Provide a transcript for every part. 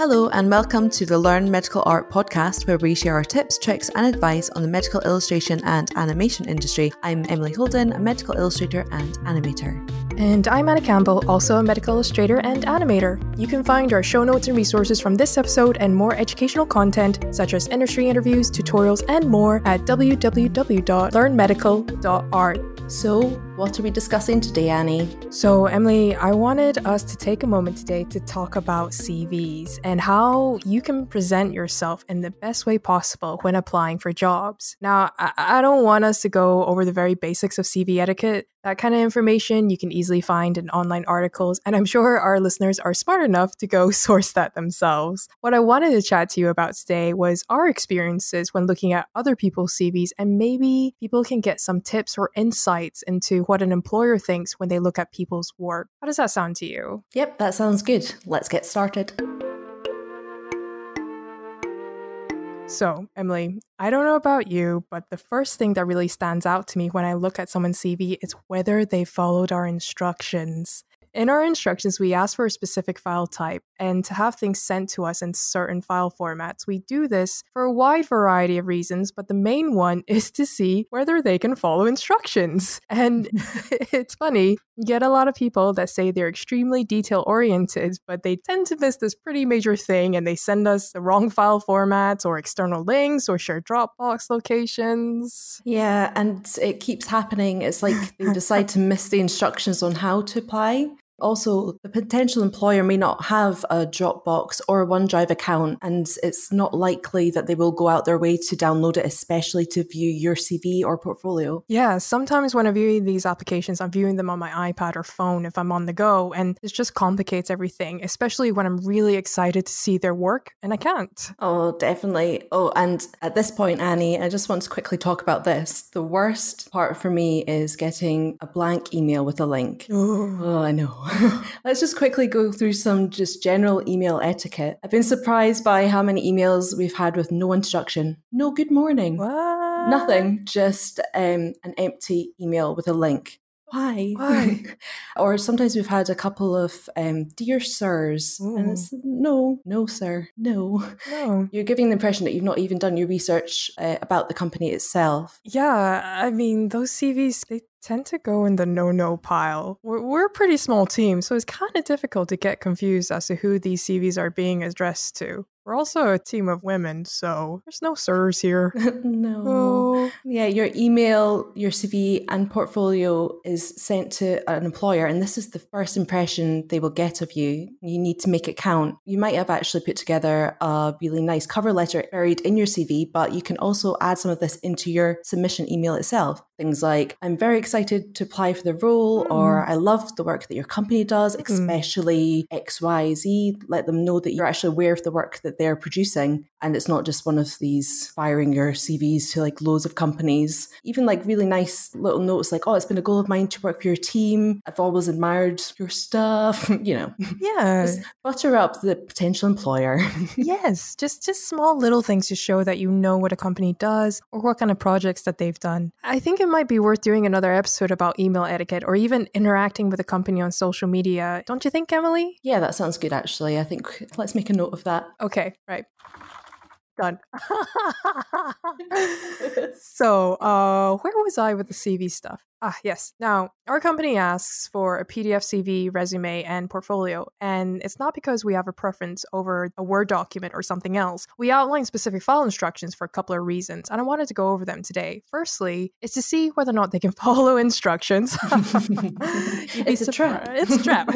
Hello, and welcome to the Learn Medical Art podcast, where we share our tips, tricks, and advice on the medical illustration and animation industry. I'm Emily Holden, a medical illustrator and animator. And I'm Anna Campbell, also a medical illustrator and animator. You can find our show notes and resources from this episode and more educational content, such as industry interviews, tutorials, and more at www.learnmedical.art. So, what are we discussing today, Annie? So, Emily, I wanted us to take a moment today to talk about CVs and how you can present yourself in the best way possible when applying for jobs. Now, I, I don't want us to go over the very basics of CV etiquette. That kind of information you can easily find in online articles, and I'm sure our listeners are smart enough to go source that themselves. What I wanted to chat to you about today was our experiences when looking at other people's CVs, and maybe people can get some tips or insights into what an employer thinks when they look at people's work. How does that sound to you? Yep, that sounds good. Let's get started. So, Emily, I don't know about you, but the first thing that really stands out to me when I look at someone's CV is whether they followed our instructions. In our instructions, we ask for a specific file type and to have things sent to us in certain file formats. We do this for a wide variety of reasons, but the main one is to see whether they can follow instructions. And it's funny, you get a lot of people that say they're extremely detail oriented, but they tend to miss this pretty major thing and they send us the wrong file formats or external links or share Dropbox locations. Yeah, and it keeps happening. It's like they decide to miss the instructions on how to apply. Also, the potential employer may not have a Dropbox or a OneDrive account, and it's not likely that they will go out their way to download it, especially to view your CV or portfolio. Yeah, sometimes when I view these applications, I'm viewing them on my iPad or phone if I'm on the go, and it just complicates everything, especially when I'm really excited to see their work and I can't. Oh, definitely. Oh, and at this point, Annie, I just want to quickly talk about this. The worst part for me is getting a blank email with a link. Ooh. Oh, I know. Let's just quickly go through some just general email etiquette. I've been surprised by how many emails we've had with no introduction, no good morning, What? nothing, just um, an empty email with a link. Why? Why? or sometimes we've had a couple of um, dear sirs, and Ooh. it's no, no, sir, no. No. You're giving the impression that you've not even done your research uh, about the company itself. Yeah, I mean, those CVs, they tend to go in the no no pile. We're, we're a pretty small team, so it's kind of difficult to get confused as to who these CVs are being addressed to. We're also a team of women, so there's no sirs here. no. Oh, Yeah, your email, your CV, and portfolio is sent to an employer, and this is the first impression they will get of you. You need to make it count. You might have actually put together a really nice cover letter buried in your CV, but you can also add some of this into your submission email itself. Things like, I'm very excited to apply for the role, or mm. I love the work that your company does, mm. especially XYZ. Let them know that you're actually aware of the work that they're producing, and it's not just one of these firing your CVs to like loads of companies. Even like really nice little notes like, oh, it's been a goal of mine to work for your team. I've always admired your stuff. you know, yeah. just butter up the potential employer. yes, just just small little things to show that you know what a company does or what kind of projects that they've done. I think it might be worth doing another episode about email etiquette or even interacting with a company on social media. Don't you think, Emily? yeah, that sounds good actually. I think let's make a note of that. Okay, right. Done. so, uh, where was I with the CV stuff? Ah, yes. Now, our company asks for a PDF CV, resume, and portfolio, and it's not because we have a preference over a Word document or something else. We outline specific file instructions for a couple of reasons, and I wanted to go over them today. Firstly, is to see whether or not they can follow instructions. It's a trap. It's a trap.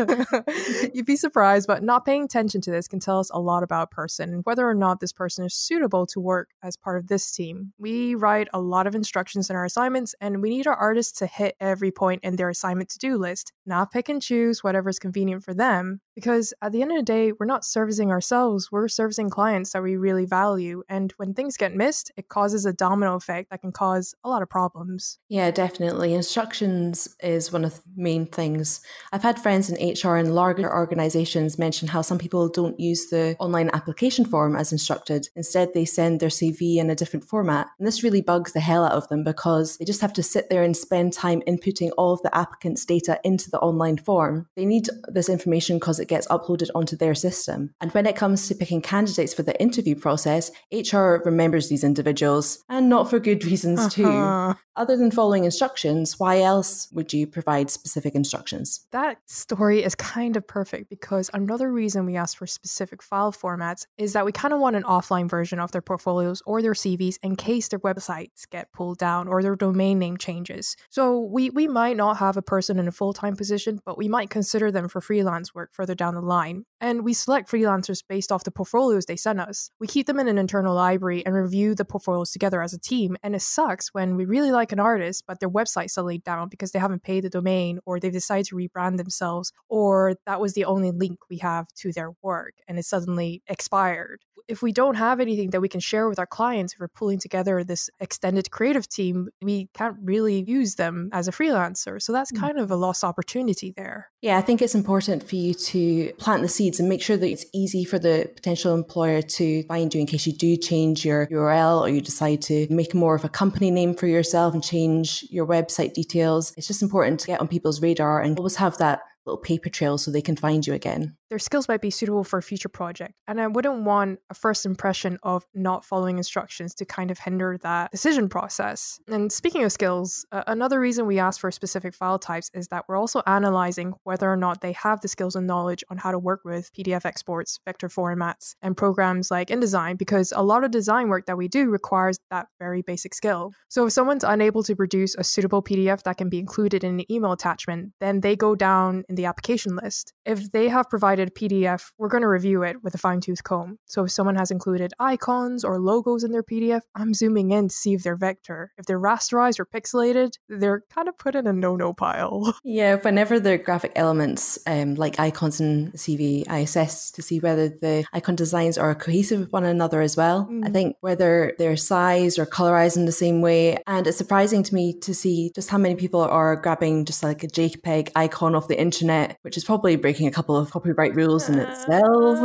You'd be surprised, but not paying attention to this can tell us a lot about a person and whether or not this person is suitable to work as part of this team. We write a lot of instructions in our assignments, and we need our artists to hit every point in their assignment to do list, not pick and choose whatever is convenient for them. Because at the end of the day, we're not servicing ourselves, we're servicing clients that we really value. And when things get missed, it causes a domino effect that can cause a lot of problems. Yeah, definitely. Instructions is one of the main things. I've had friends in HR and larger organizations mention how some people don't use the online application form as instructed. Instead, they send their CV in a different format. And this really bugs the hell out of them because they just have to sit there and spend time inputting all of the applicant's data into the online form. They need this information because it gets uploaded onto their system. And when it comes to picking candidates for the interview process, HR remembers these individuals and not for good reasons uh-huh. too. Other than following instructions, why else would you provide specific instructions? That story is kind of perfect because another reason we ask for specific file formats is that we kind of want an offline version of their portfolios or their CVs in case their websites get pulled down or their domain name changes. So we, we might not have a person in a full time position, but we might consider them for freelance work further down the line. And we select freelancers based off the portfolios they send us. We keep them in an internal library and review the portfolios together as a team. And it sucks when we really like an artist, but their website suddenly down because they haven't paid the domain or they decide to rebrand themselves, or that was the only link we have to their work and it suddenly expired. If we don't have anything that we can share with our clients, if we're pulling together this extended creative team, we can't really use them as a freelancer. So that's mm. kind of a lost opportunity there. Yeah, I think it's important for you to plant the seeds and make sure that it's easy for the potential employer to find you in case you do change your URL or you decide to make more of a company name for yourself and change your website details. It's just important to get on people's radar and always have that little paper trail so they can find you again their skills might be suitable for a future project. And I wouldn't want a first impression of not following instructions to kind of hinder that decision process. And speaking of skills, uh, another reason we ask for specific file types is that we're also analyzing whether or not they have the skills and knowledge on how to work with PDF exports, vector formats, and programs like InDesign, because a lot of design work that we do requires that very basic skill. So if someone's unable to produce a suitable PDF that can be included in an email attachment, then they go down in the application list. If they have provided PDF, we're going to review it with a fine tooth comb. So if someone has included icons or logos in their PDF, I'm zooming in to see if they're vector. If they're rasterized or pixelated, they're kind of put in a no no pile. Yeah, whenever they're graphic elements um, like icons in CV, I assess to see whether the icon designs are cohesive with one another as well. Mm. I think whether they're sized or colorized in the same way. And it's surprising to me to see just how many people are grabbing just like a JPEG icon off the internet, which is probably breaking a couple of copyright rules in itself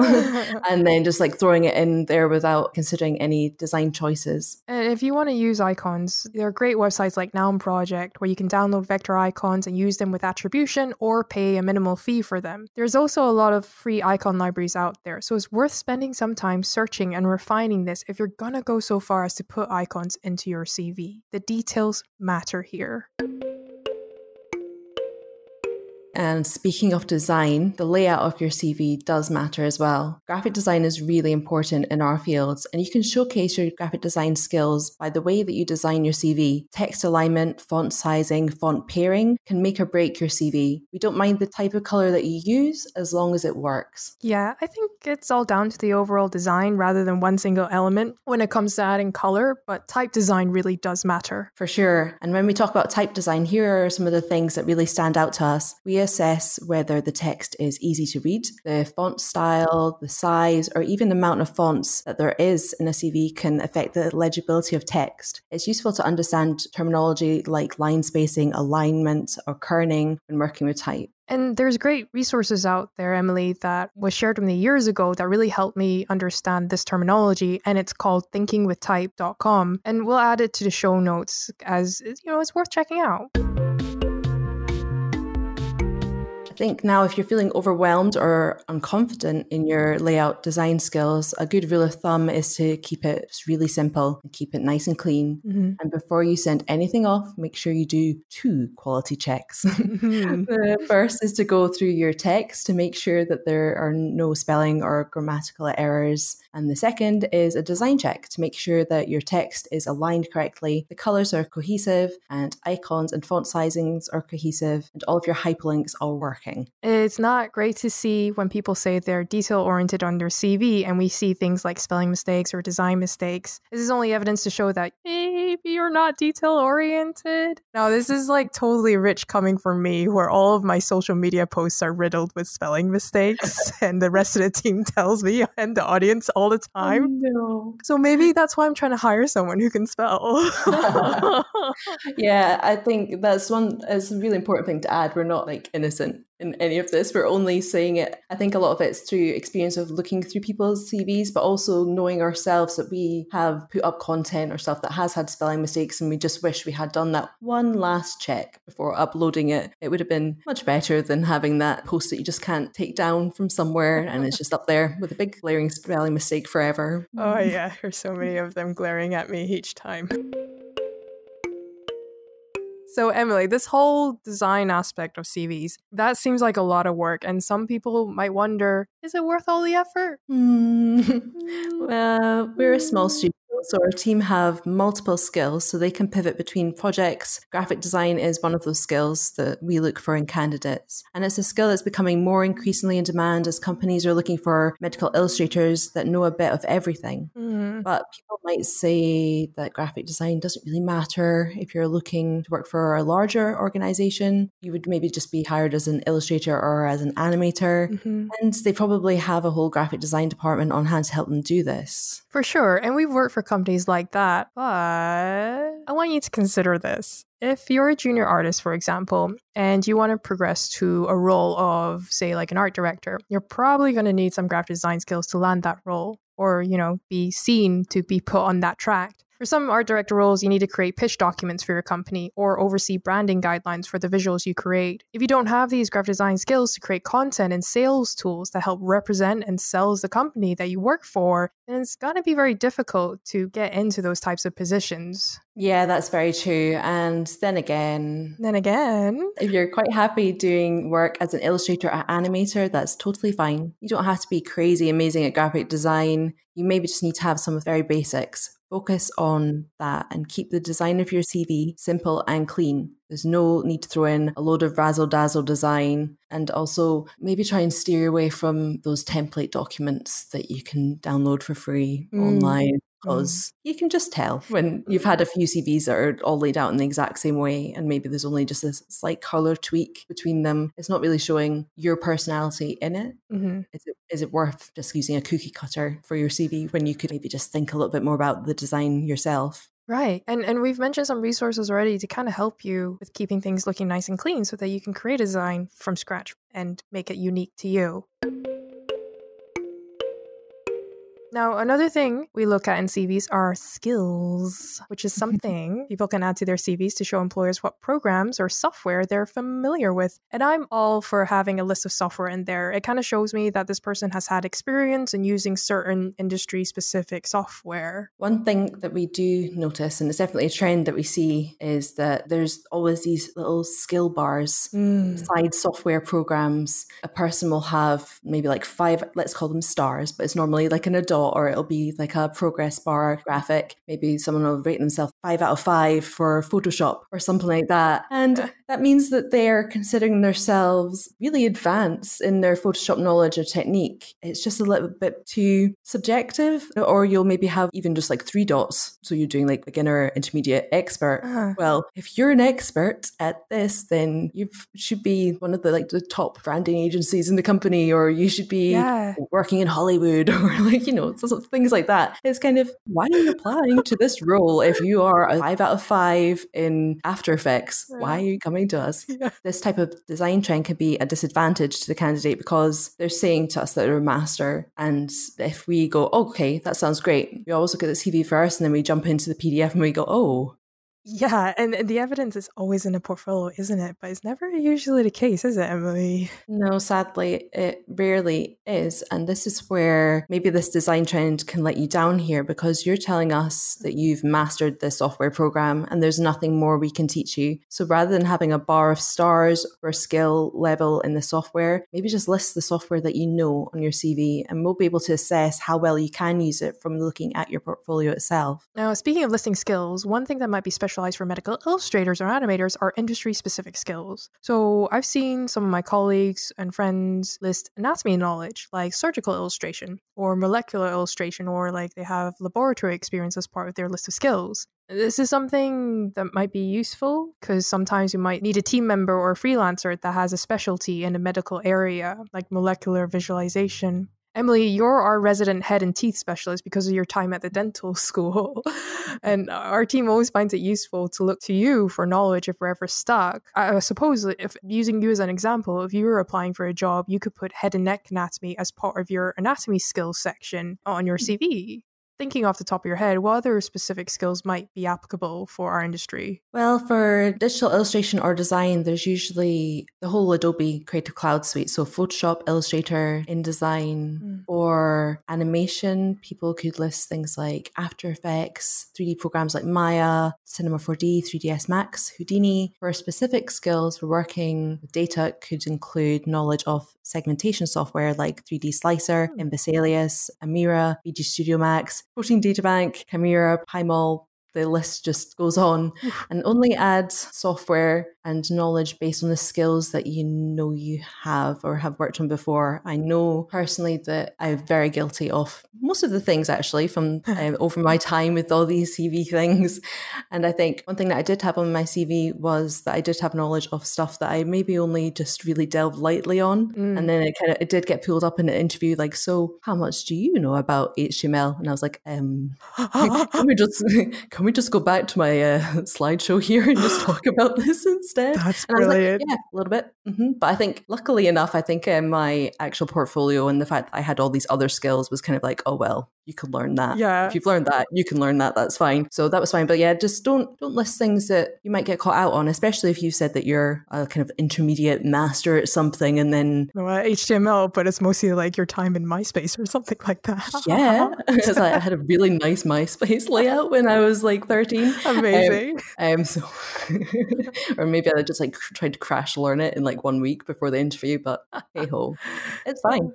and then just like throwing it in there without considering any design choices. And if you want to use icons, there are great websites like Noun Project where you can download vector icons and use them with attribution or pay a minimal fee for them. There's also a lot of free icon libraries out there, so it's worth spending some time searching and refining this if you're gonna go so far as to put icons into your CV. The details matter here. And speaking of design, the layout of your CV does matter as well. Graphic design is really important in our fields, and you can showcase your graphic design skills by the way that you design your CV. Text alignment, font sizing, font pairing can make or break your CV. We don't mind the type of color that you use as long as it works. Yeah, I think it's all down to the overall design rather than one single element when it comes to adding color, but type design really does matter. For sure. And when we talk about type design, here are some of the things that really stand out to us. We assess whether the text is easy to read, the font style, the size, or even the amount of fonts that there is in a CV can affect the legibility of text. It's useful to understand terminology like line spacing, alignment, or kerning when working with type. And there's great resources out there, Emily, that was shared with me years ago that really helped me understand this terminology. And it's called thinkingwithtype.com. And we'll add it to the show notes as, you know, it's worth checking out think now if you're feeling overwhelmed or unconfident in your layout design skills, a good rule of thumb is to keep it really simple and keep it nice and clean. Mm-hmm. And before you send anything off, make sure you do two quality checks. Mm-hmm. the first is to go through your text to make sure that there are no spelling or grammatical errors. And the second is a design check to make sure that your text is aligned correctly, the colors are cohesive, and icons and font sizings are cohesive, and all of your hyperlinks are working. It's not great to see when people say they're detail oriented on their CV and we see things like spelling mistakes or design mistakes. This is only evidence to show that maybe you're not detail oriented. Now, this is like totally rich coming from me, where all of my social media posts are riddled with spelling mistakes, and the rest of the team tells me and the audience all the time. Oh, no. So maybe that's why I'm trying to hire someone who can spell. yeah, I think that's one It's a really important thing to add. We're not like innocent in any of this. We're only saying it. I think a lot of it's through experience of looking through people's CVs, but also knowing ourselves that we have put up content or stuff that has had spelling mistakes, and we just wish we had done that one last check before uploading it. It would have been much better than having that post that you just can't take down from somewhere and it's just up there with a big glaring spelling mistake forever. Oh yeah, there's so many of them glaring at me each time. So, Emily, this whole design aspect of CVs, that seems like a lot of work. And some people might wonder is it worth all the effort? Mm. well, we're a small studio so our team have multiple skills, so they can pivot between projects. Graphic design is one of those skills that we look for in candidates. And it's a skill that's becoming more increasingly in demand as companies are looking for medical illustrators that know a bit of everything. Mm-hmm. But people might say that graphic design doesn't really matter if you're looking to work for a larger organization. You would maybe just be hired as an illustrator or as an animator. Mm-hmm. And they probably have a whole graphic design department on hand to help them do this. For sure. And we've worked for companies like that. But I want you to consider this. If you're a junior artist, for example, and you want to progress to a role of, say, like an art director, you're probably going to need some graphic design skills to land that role or, you know, be seen to be put on that track. For some art director roles, you need to create pitch documents for your company or oversee branding guidelines for the visuals you create. If you don't have these graphic design skills to create content and sales tools that help represent and sells the company that you work for, then it's going to be very difficult to get into those types of positions. Yeah, that's very true. And then again, then again, if you're quite happy doing work as an illustrator or animator, that's totally fine. You don't have to be crazy amazing at graphic design. You maybe just need to have some very basics. Focus on that and keep the design of your CV simple and clean. There's no need to throw in a load of razzle dazzle design and also maybe try and steer away from those template documents that you can download for free mm. online because mm. you can just tell when you've had a few CVs that are all laid out in the exact same way and maybe there's only just a slight color tweak between them. It's not really showing your personality in it. Mm-hmm. Is it is it worth just using a cookie cutter for your CV when you could maybe just think a little bit more about the design yourself? Right. And and we've mentioned some resources already to kind of help you with keeping things looking nice and clean so that you can create a design from scratch and make it unique to you. Now, another thing we look at in CVs are skills, which is something people can add to their CVs to show employers what programs or software they're familiar with. And I'm all for having a list of software in there. It kind of shows me that this person has had experience in using certain industry specific software. One thing that we do notice, and it's definitely a trend that we see, is that there's always these little skill bars mm. side software programs. A person will have maybe like five, let's call them stars, but it's normally like an adult or it'll be like a progress bar graphic. Maybe someone will rate themselves five out of five for Photoshop or something like that. And that means that they're considering themselves really advanced in their Photoshop knowledge or technique. It's just a little bit too subjective, or you'll maybe have even just like three dots. So you're doing like beginner, intermediate, expert. Uh-huh. Well, if you're an expert at this, then you should be one of the like the top branding agencies in the company, or you should be yeah. working in Hollywood, or like, you know, things like that. It's kind of why are you applying to this role if you are a five out of five in After Effects? Why are you coming to us? Yeah. This type of design trend can be a disadvantage to the candidate because they're saying to us that they're a master. And if we go, oh, okay, that sounds great, we always look at the CV first and then we jump into the PDF and we go, oh, yeah, and, and the evidence is always in a portfolio, isn't it? But it's never usually the case, is it, Emily? No, sadly, it rarely is. And this is where maybe this design trend can let you down here because you're telling us that you've mastered this software program and there's nothing more we can teach you. So rather than having a bar of stars or skill level in the software, maybe just list the software that you know on your CV and we'll be able to assess how well you can use it from looking at your portfolio itself. Now, speaking of listing skills, one thing that might be special specialized for medical illustrators or animators are industry specific skills. So I've seen some of my colleagues and friends list anatomy knowledge like surgical illustration or molecular illustration, or like they have laboratory experience as part of their list of skills. This is something that might be useful because sometimes you might need a team member or a freelancer that has a specialty in a medical area, like molecular visualization. Emily, you're our resident head and teeth specialist because of your time at the dental school. and our team always finds it useful to look to you for knowledge if we're ever stuck. I suppose if using you as an example, if you were applying for a job, you could put head and neck anatomy as part of your anatomy skills section on your mm. CV thinking off the top of your head, what other specific skills might be applicable for our industry? Well, for digital illustration or design, there's usually the whole Adobe Creative Cloud suite. So Photoshop, Illustrator, InDesign, mm. or animation. People could list things like After Effects, 3D programs like Maya, Cinema 4D, 3ds Max, Houdini. For specific skills for working with data, could include knowledge of segmentation software like 3D Slicer, mm. InVesalius, Amira, VG Studio Max, Protein Databank, Chimera, PyMol, the list just goes on and only add software and knowledge based on the skills that you know you have or have worked on before. I know personally that I'm very guilty of most of the things actually from um, over my time with all these CV things. And I think one thing that I did have on my CV was that I did have knowledge of stuff that I maybe only just really delved lightly on. Mm. And then it kind of it did get pulled up in an interview like, so how much do you know about HTML? And I was like, um, can we just can we just go back to my uh, slideshow here and just talk about this instead? That's and brilliant. Like, yeah, a little bit. Mm-hmm. But I think, luckily enough, I think uh, my actual portfolio and the fact that I had all these other skills was kind of like, oh well, you can learn that. Yeah. If you've learned that, you can learn that. That's fine. So that was fine. But yeah, just don't don't list things that you might get caught out on, especially if you said that you're a kind of intermediate master at something and then well, HTML, but it's mostly like your time in MySpace or something like that. yeah. Because like, I had a really nice MySpace layout when I was like 13. Amazing. Um, um so or maybe I just like tried to crash learn it in like one week before the interview, but hey ho. It's fine.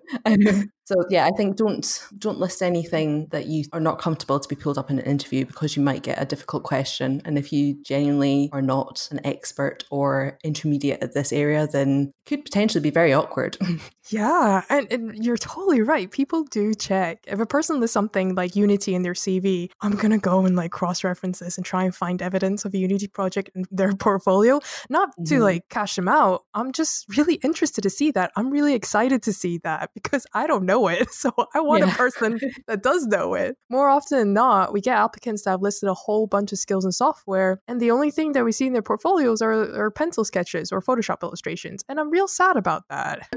So yeah, I think don't don't list anything that you are not comfortable to be pulled up in an interview because you might get a difficult question. And if you genuinely are not an expert or intermediate at this area, then could potentially be very awkward. yeah, and, and you're totally right. People do check. If a person lists something like Unity in their CV, I'm gonna go and like cross reference this and try and find evidence of a Unity project in their portfolio. Not mm-hmm. to like cash them out. I'm just really interested to see that. I'm really excited to see that because I don't know know it. So I want yeah. a person that does know it. More often than not, we get applicants that have listed a whole bunch of skills and software, and the only thing that we see in their portfolios are, are pencil sketches or Photoshop illustrations. And I'm real sad about that.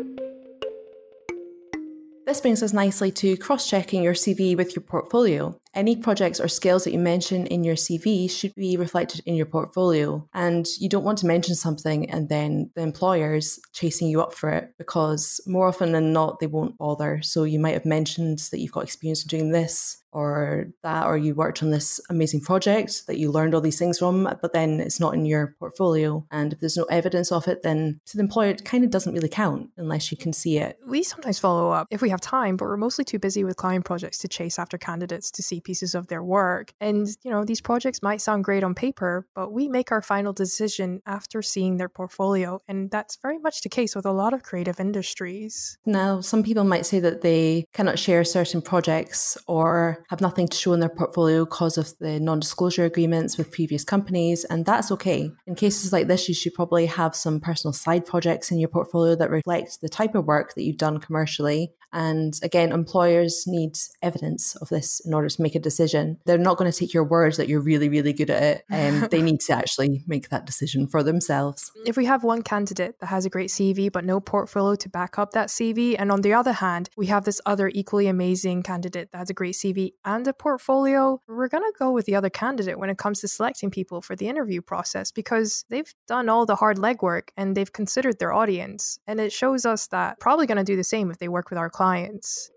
This brings us nicely to cross checking your CV with your portfolio. Any projects or skills that you mention in your CV should be reflected in your portfolio. And you don't want to mention something and then the employer's chasing you up for it because more often than not, they won't bother. So you might have mentioned that you've got experience in doing this or that, or you worked on this amazing project that you learned all these things from, but then it's not in your portfolio. And if there's no evidence of it, then to the employer, it kind of doesn't really count unless you can see it. We sometimes follow up if we have time, but we're mostly too busy with client projects to chase after candidates to see pieces of their work. And, you know, these projects might sound great on paper, but we make our final decision after seeing their portfolio. And that's very much the case with a lot of creative industries. Now, some people might say that they cannot share certain projects or have nothing to show in their portfolio because of the non disclosure agreements with previous companies. And that's okay. In cases like this, you should probably have some personal side projects in your portfolio that reflect the type of work that you've done commercially and again, employers need evidence of this in order to make a decision. They're not going to take your word that you're really, really good at it. And um, they need to actually make that decision for themselves. If we have one candidate that has a great CV but no portfolio to back up that CV, and on the other hand, we have this other equally amazing candidate that has a great CV and a portfolio, we're going to go with the other candidate when it comes to selecting people for the interview process because they've done all the hard legwork and they've considered their audience. And it shows us that probably going to do the same if they work with our clients.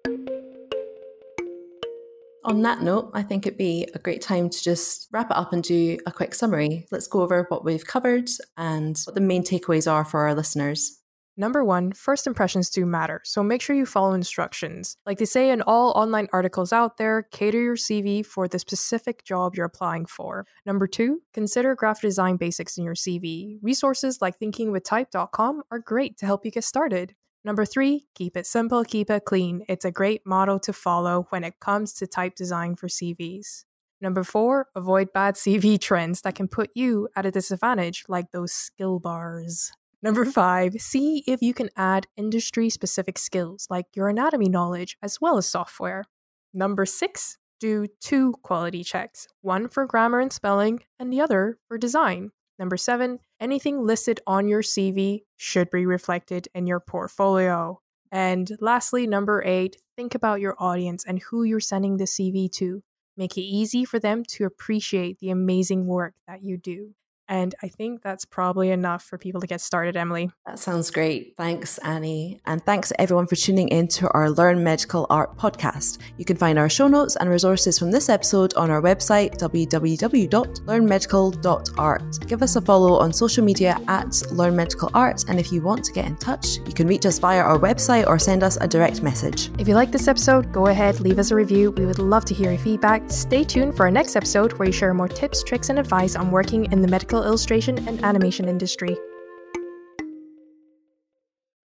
On that note, I think it'd be a great time to just wrap it up and do a quick summary. Let's go over what we've covered and what the main takeaways are for our listeners. Number one, first impressions do matter, so make sure you follow instructions. Like they say in all online articles out there, cater your CV for the specific job you're applying for. Number two, consider graphic design basics in your CV. Resources like thinkingwithtype.com are great to help you get started. Number three, keep it simple, keep it clean. It's a great model to follow when it comes to type design for CVs. Number four, avoid bad CV trends that can put you at a disadvantage, like those skill bars. Number five, see if you can add industry specific skills like your anatomy knowledge as well as software. Number six, do two quality checks one for grammar and spelling, and the other for design. Number seven, anything listed on your CV should be reflected in your portfolio. And lastly, number eight, think about your audience and who you're sending the CV to. Make it easy for them to appreciate the amazing work that you do. And I think that's probably enough for people to get started, Emily. That sounds great. Thanks, Annie. And thanks everyone for tuning in to our Learn Medical Art podcast. You can find our show notes and resources from this episode on our website, www.learnmedical.art. Give us a follow on social media at Learn Medical Art. And if you want to get in touch, you can reach us via our website or send us a direct message. If you like this episode, go ahead, leave us a review. We would love to hear your feedback. Stay tuned for our next episode where we share more tips, tricks, and advice on working in the medical illustration and animation industry.